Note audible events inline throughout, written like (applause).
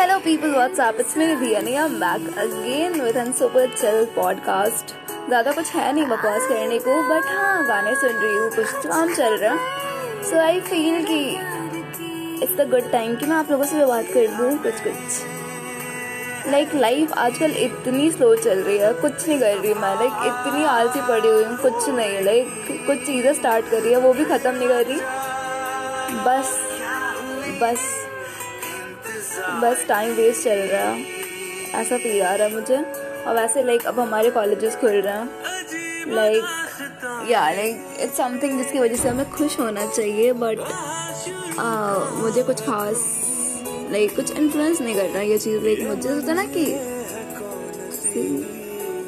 hello people, what's up? It's me Nidhi I'm back again with a super chill podcast. ज़्यादा कुछ है नहीं बकवास करने को बट हाँ गाने सुन रही हूँ कुछ काम चल रहा है। सो आई फील कि इट्स द गुड टाइम कि मैं आप लोगों से बात कर दूँ कुछ कुछ लाइक लाइफ आजकल इतनी स्लो चल रही है कुछ नहीं कर रही मैं। लाइक इतनी आलसी पड़ी हुई हूँ कुछ नहीं। लाइक कुछ चीज़ें स्टार्ट कर रही है वो भी ख़त्म नहीं कर रही। बस बस। बस टाइम वेस्ट चल रहा है। ऐसा फील आ रहा है मुझे। और वैसे लाइक अब हमारे कॉलेजेस खुल रहे हैं। लाइक या लाइक इट्स समथिंग जिसकी वजह से हमें खुश होना चाहिए बट मुझे कुछ खास लाइक कुछ इन्फ्लुएंस नहीं कर रहा ये चीज़। लाइक मुझे सोचा ना कि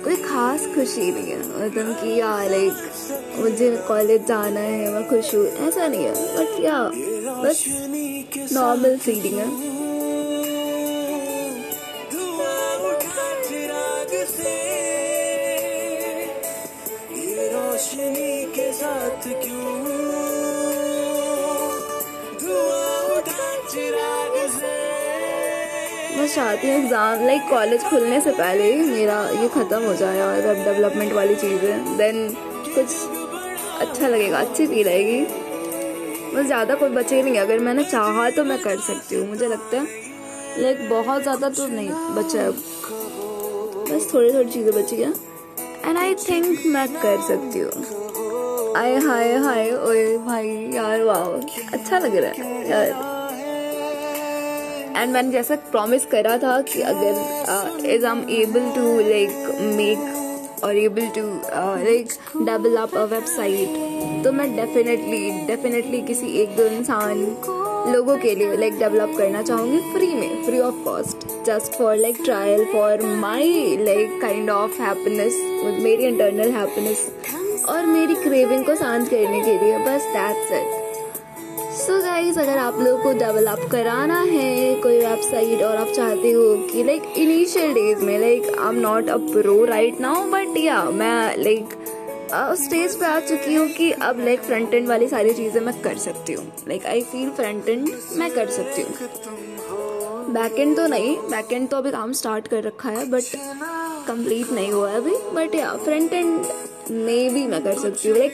कोई खास खुशी नहीं है। मतलब कि या लाइक मुझे कॉलेज जाना है, मैं खुश हूँ, ऐसा नहीं है। बट या बस नॉर्मल फीलिंग है। साथ क्यों? मैं चाहती हूँ एग्ज़ाम लाइक कॉलेज खुलने से पहले ही मेरा ये ख़त्म हो जाए और वेब डेवलपमेंट वाली चीज़ें देन कुछ अच्छा लगेगा, अच्छी फील आएगी। बस ज़्यादा कोई बचे नहीं, अगर मैंने चाहा तो मैं कर सकती हूँ, मुझे लगता है लाइक बहुत ज़्यादा तो नहीं बचा बस थोड़ी थोड़ी चीज़ें बची हैं एंड आई थिंक मैं कर सकती हूँ। आए, हाय हाय, ओए भाई, यार, वाह अच्छा लग रहा है, यार। एंड मैंने जैसा प्रॉमिस करा था कि अगर is am able to like make और able to like develop a website तो मैं डेफिनेटली डेफिनेटली किसी एक दो इंसान लोगों के लिए लाइक डेवलप करना चाहूँगी फ्री में free of cost just for like trial for my like kind of happiness मेरी इंटरनल हैप्पीनेस और मेरी क्रेविंग को शांत करने के लिए, बस दैट्स इट सो गाइज़ अगर आप लोगों को डेवलप कराना है, कोई वेबसाइट और आप चाहते हो कि लाइक इनिशियल डेज़ में like I am not a pro right now but yeah मैं लाइक स्टेज पे आ चुकी हूँ कि अब लाइक फ्रंट एंड वाली सारी चीज़ें मैं कर सकती हूँ. Like I feel front end मैं कर सकती हूँ. बैक एंड तो नहीं बैक एंड तो अभी काम स्टार्ट कर रखा है बट कंप्लीट नहीं हुआ है अभी. बट या फ्रंट एंड मे भी मैं कर सकती हूँ लाइक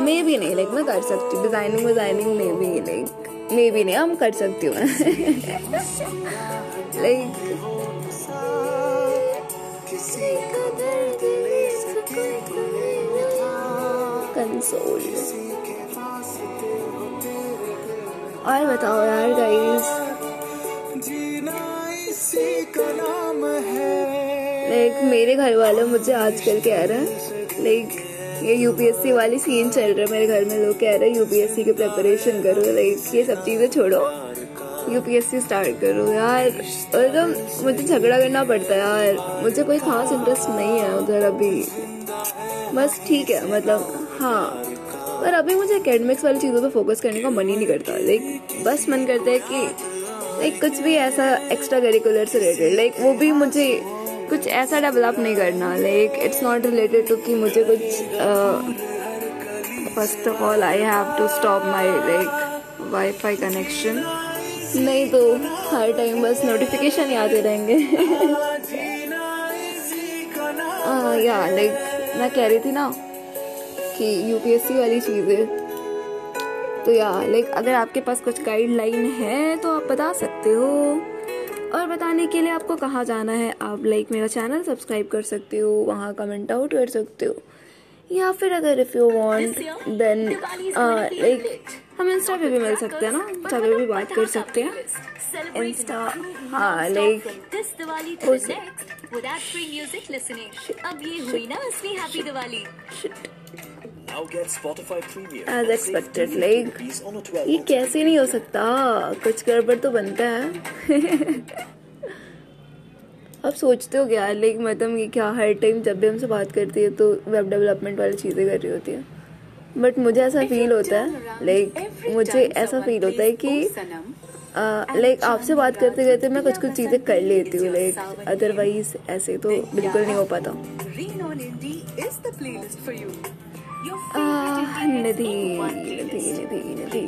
मे भी नहीं लाइक मैं कर सकती हूँ डिज़ाइनिंग विजाइनिंग मे भी लाइक मे भी नहीं, हम कर सकती हूँ। (laughs) लाइक कंसोल और बताओ यार गाइस लाइक मेरे घर वाले मुझे आजकल कह रहे हैं लाइक ये यूपीएससी वाली सीन चल रहा है मेरे घर में, लोग कह रहे हैं यूपीएससी की प्रिपरेशन करो लाइक ये सब चीज़ें छोड़ो। यूपीएससी स्टार्ट करो यार। और तो मुझे झगड़ा करना पड़ता है यार। मुझे कोई खास इंटरेस्ट नहीं है उधर अभी। बस ठीक है मतलब हाँ। पर अभी मुझे एकेडमिक्स वाली चीज़ों पे फोकस करने का मन ही नहीं करता। लाइक बस मन करता है कि लाइक कुछ भी ऐसा एक्स्ट्रा करिकुलर से रिलेटेड लाइक वो भी मुझे कुछ ऐसा डेवलप नहीं करना like it's not related to कि मुझे कुछ first of all I have to stop my like wifi connection नहीं तो हर टाइम बस नोटिफिकेशन ही आते रहेंगे (laughs) या लाइक मैं कह रही थी ना कि यूपीएससी वाली चीज़ें। तो या लाइक अगर आपके पास कुछ गाइडलाइन है तो आप बता सकते हो। और बताने के लिए आपको कहाँ जाना है आप लाइक मेरा चैनल सब्सक्राइब कर सकते हो वहाँ कमेंट आउट कर सकते हो। या फिर अगर if you want then like हम इंस्टा पे भी मिल सकते हैं ना इंस्टा पे भी बात कर सकते हैं। इंस्टा हाँ लाइक अब ये हुई ना असली happy Diwali as expected like ये कैसे नहीं हो सकता? कुछ गड़बड़ तो बनता है। (laughs) अब सोचते हो क्या लाइक मतलब ये क्या हर टाइम जब भी हमसे बात करती है तो वेब डेवलपमेंट वाली चीज़ें कर रही होती है। बट मुझे ऐसा फील होता है लाइक मुझे ऐसा फील होता है कि लाइक आपसे बात करते करते मैं कुछ कुछ चीज़ें कर लेती हूँ लाइक अदरवाइज़ ऐसे तो बिल्कुल नहीं हो पाता। Nidhi Nidhi Nidhi Nidhi Nidhi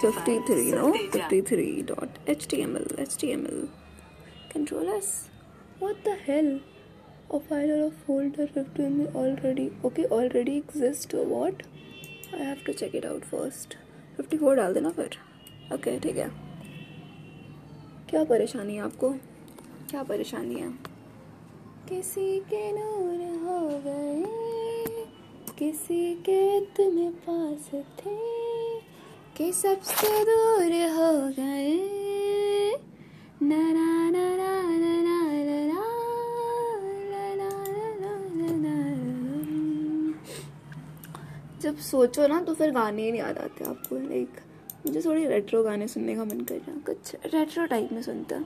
fifty three no fifty three dot H T M L H T M L control s what the hell a file or a folder 15 already okay already exist or what I have to check it out first 54 डाल देना फिर okay ठीक है क्या परेशानी है आपको क्या परेशानी है किसी के नूर हो गए किसी के इतने पास थे कि सबसे दूर हो गए जब सोचो ना तो फिर गाने ही नहीं याद आते आपको लाइक मुझे थोड़ी रेट्रो गाने सुनने का मन कर रहा है कुछ रेट्रो टाइप में सुनता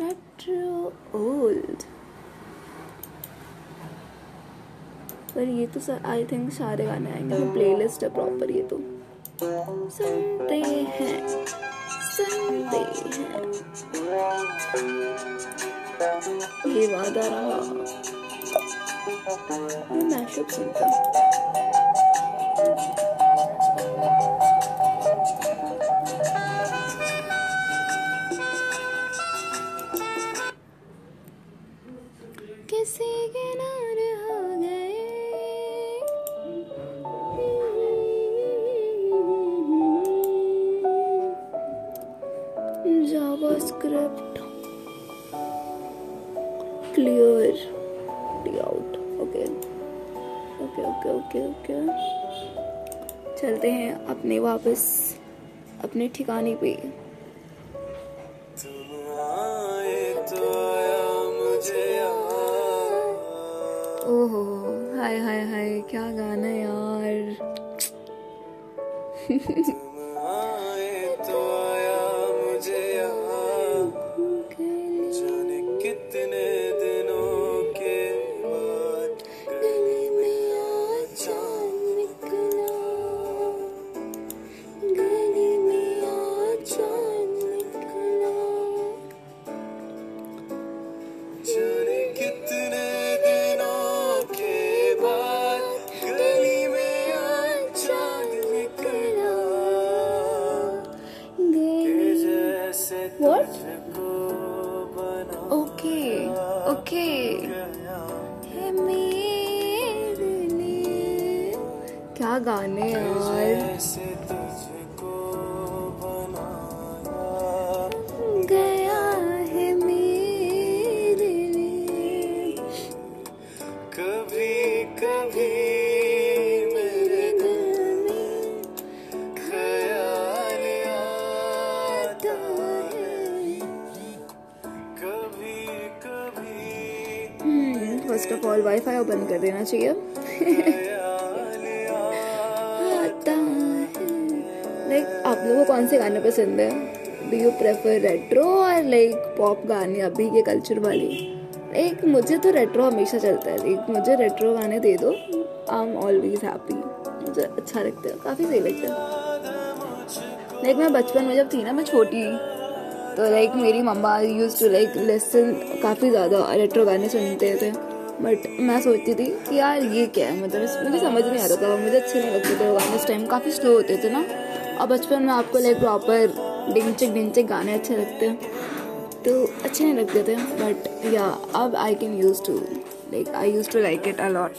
रेट्रो ओल्ड पर ये तो सर आई थिंक सारे गाने आएँगे। तो प्लेलिस्ट है प्रॉपर ये तो। सुनते हैं सुनते हैं। ये वादा रहा। मैं मैशअप सुनता JavaScript clear out okay okay okay okay okay चलते हैं अपने वापस अपने ठिकाने पे। ओहो हाय हाय हाय क्या गाना यार। (laughs) Okay, okay. क्या गाने यार ऑल वाईफाई बंद कर देना चाहिए। लाइक आप लोगों को कौन से गाने पसंद है? डू यू प्रेफर रेट्रो और लाइक पॉप गाने अभी के कल्चर वाले? एक मुझे तो रेट्रो हमेशा चलता है। लाइक मुझे रेट्रो गाने दे दो। आई एम ऑलवेज हैप्पी मुझे अच्छा लगता है। काफ़ी सही लगता है। लाइक मैं बचपन में जब थी ना, मैं छोटी तो लाइक मेरी मम्मा यूज़ टू लाइक लेसन काफ़ी ज़्यादा रेट्रो गाने सुनते थे। बट मैं सोचती थी कि यार ये क्या है? मतलब मुझे समझ नहीं आ रहा था। मुझे अच्छे नहीं लगते थे वो गाने। उस टाइम काफ़ी स्लो होते थे ना। और बचपन में आपको लाइक प्रॉपर डिंचक डिंचक गाने अच्छे लगते। हैं तो अच्छे नहीं लगते थे बट या अब I can use to like I use to like it a lot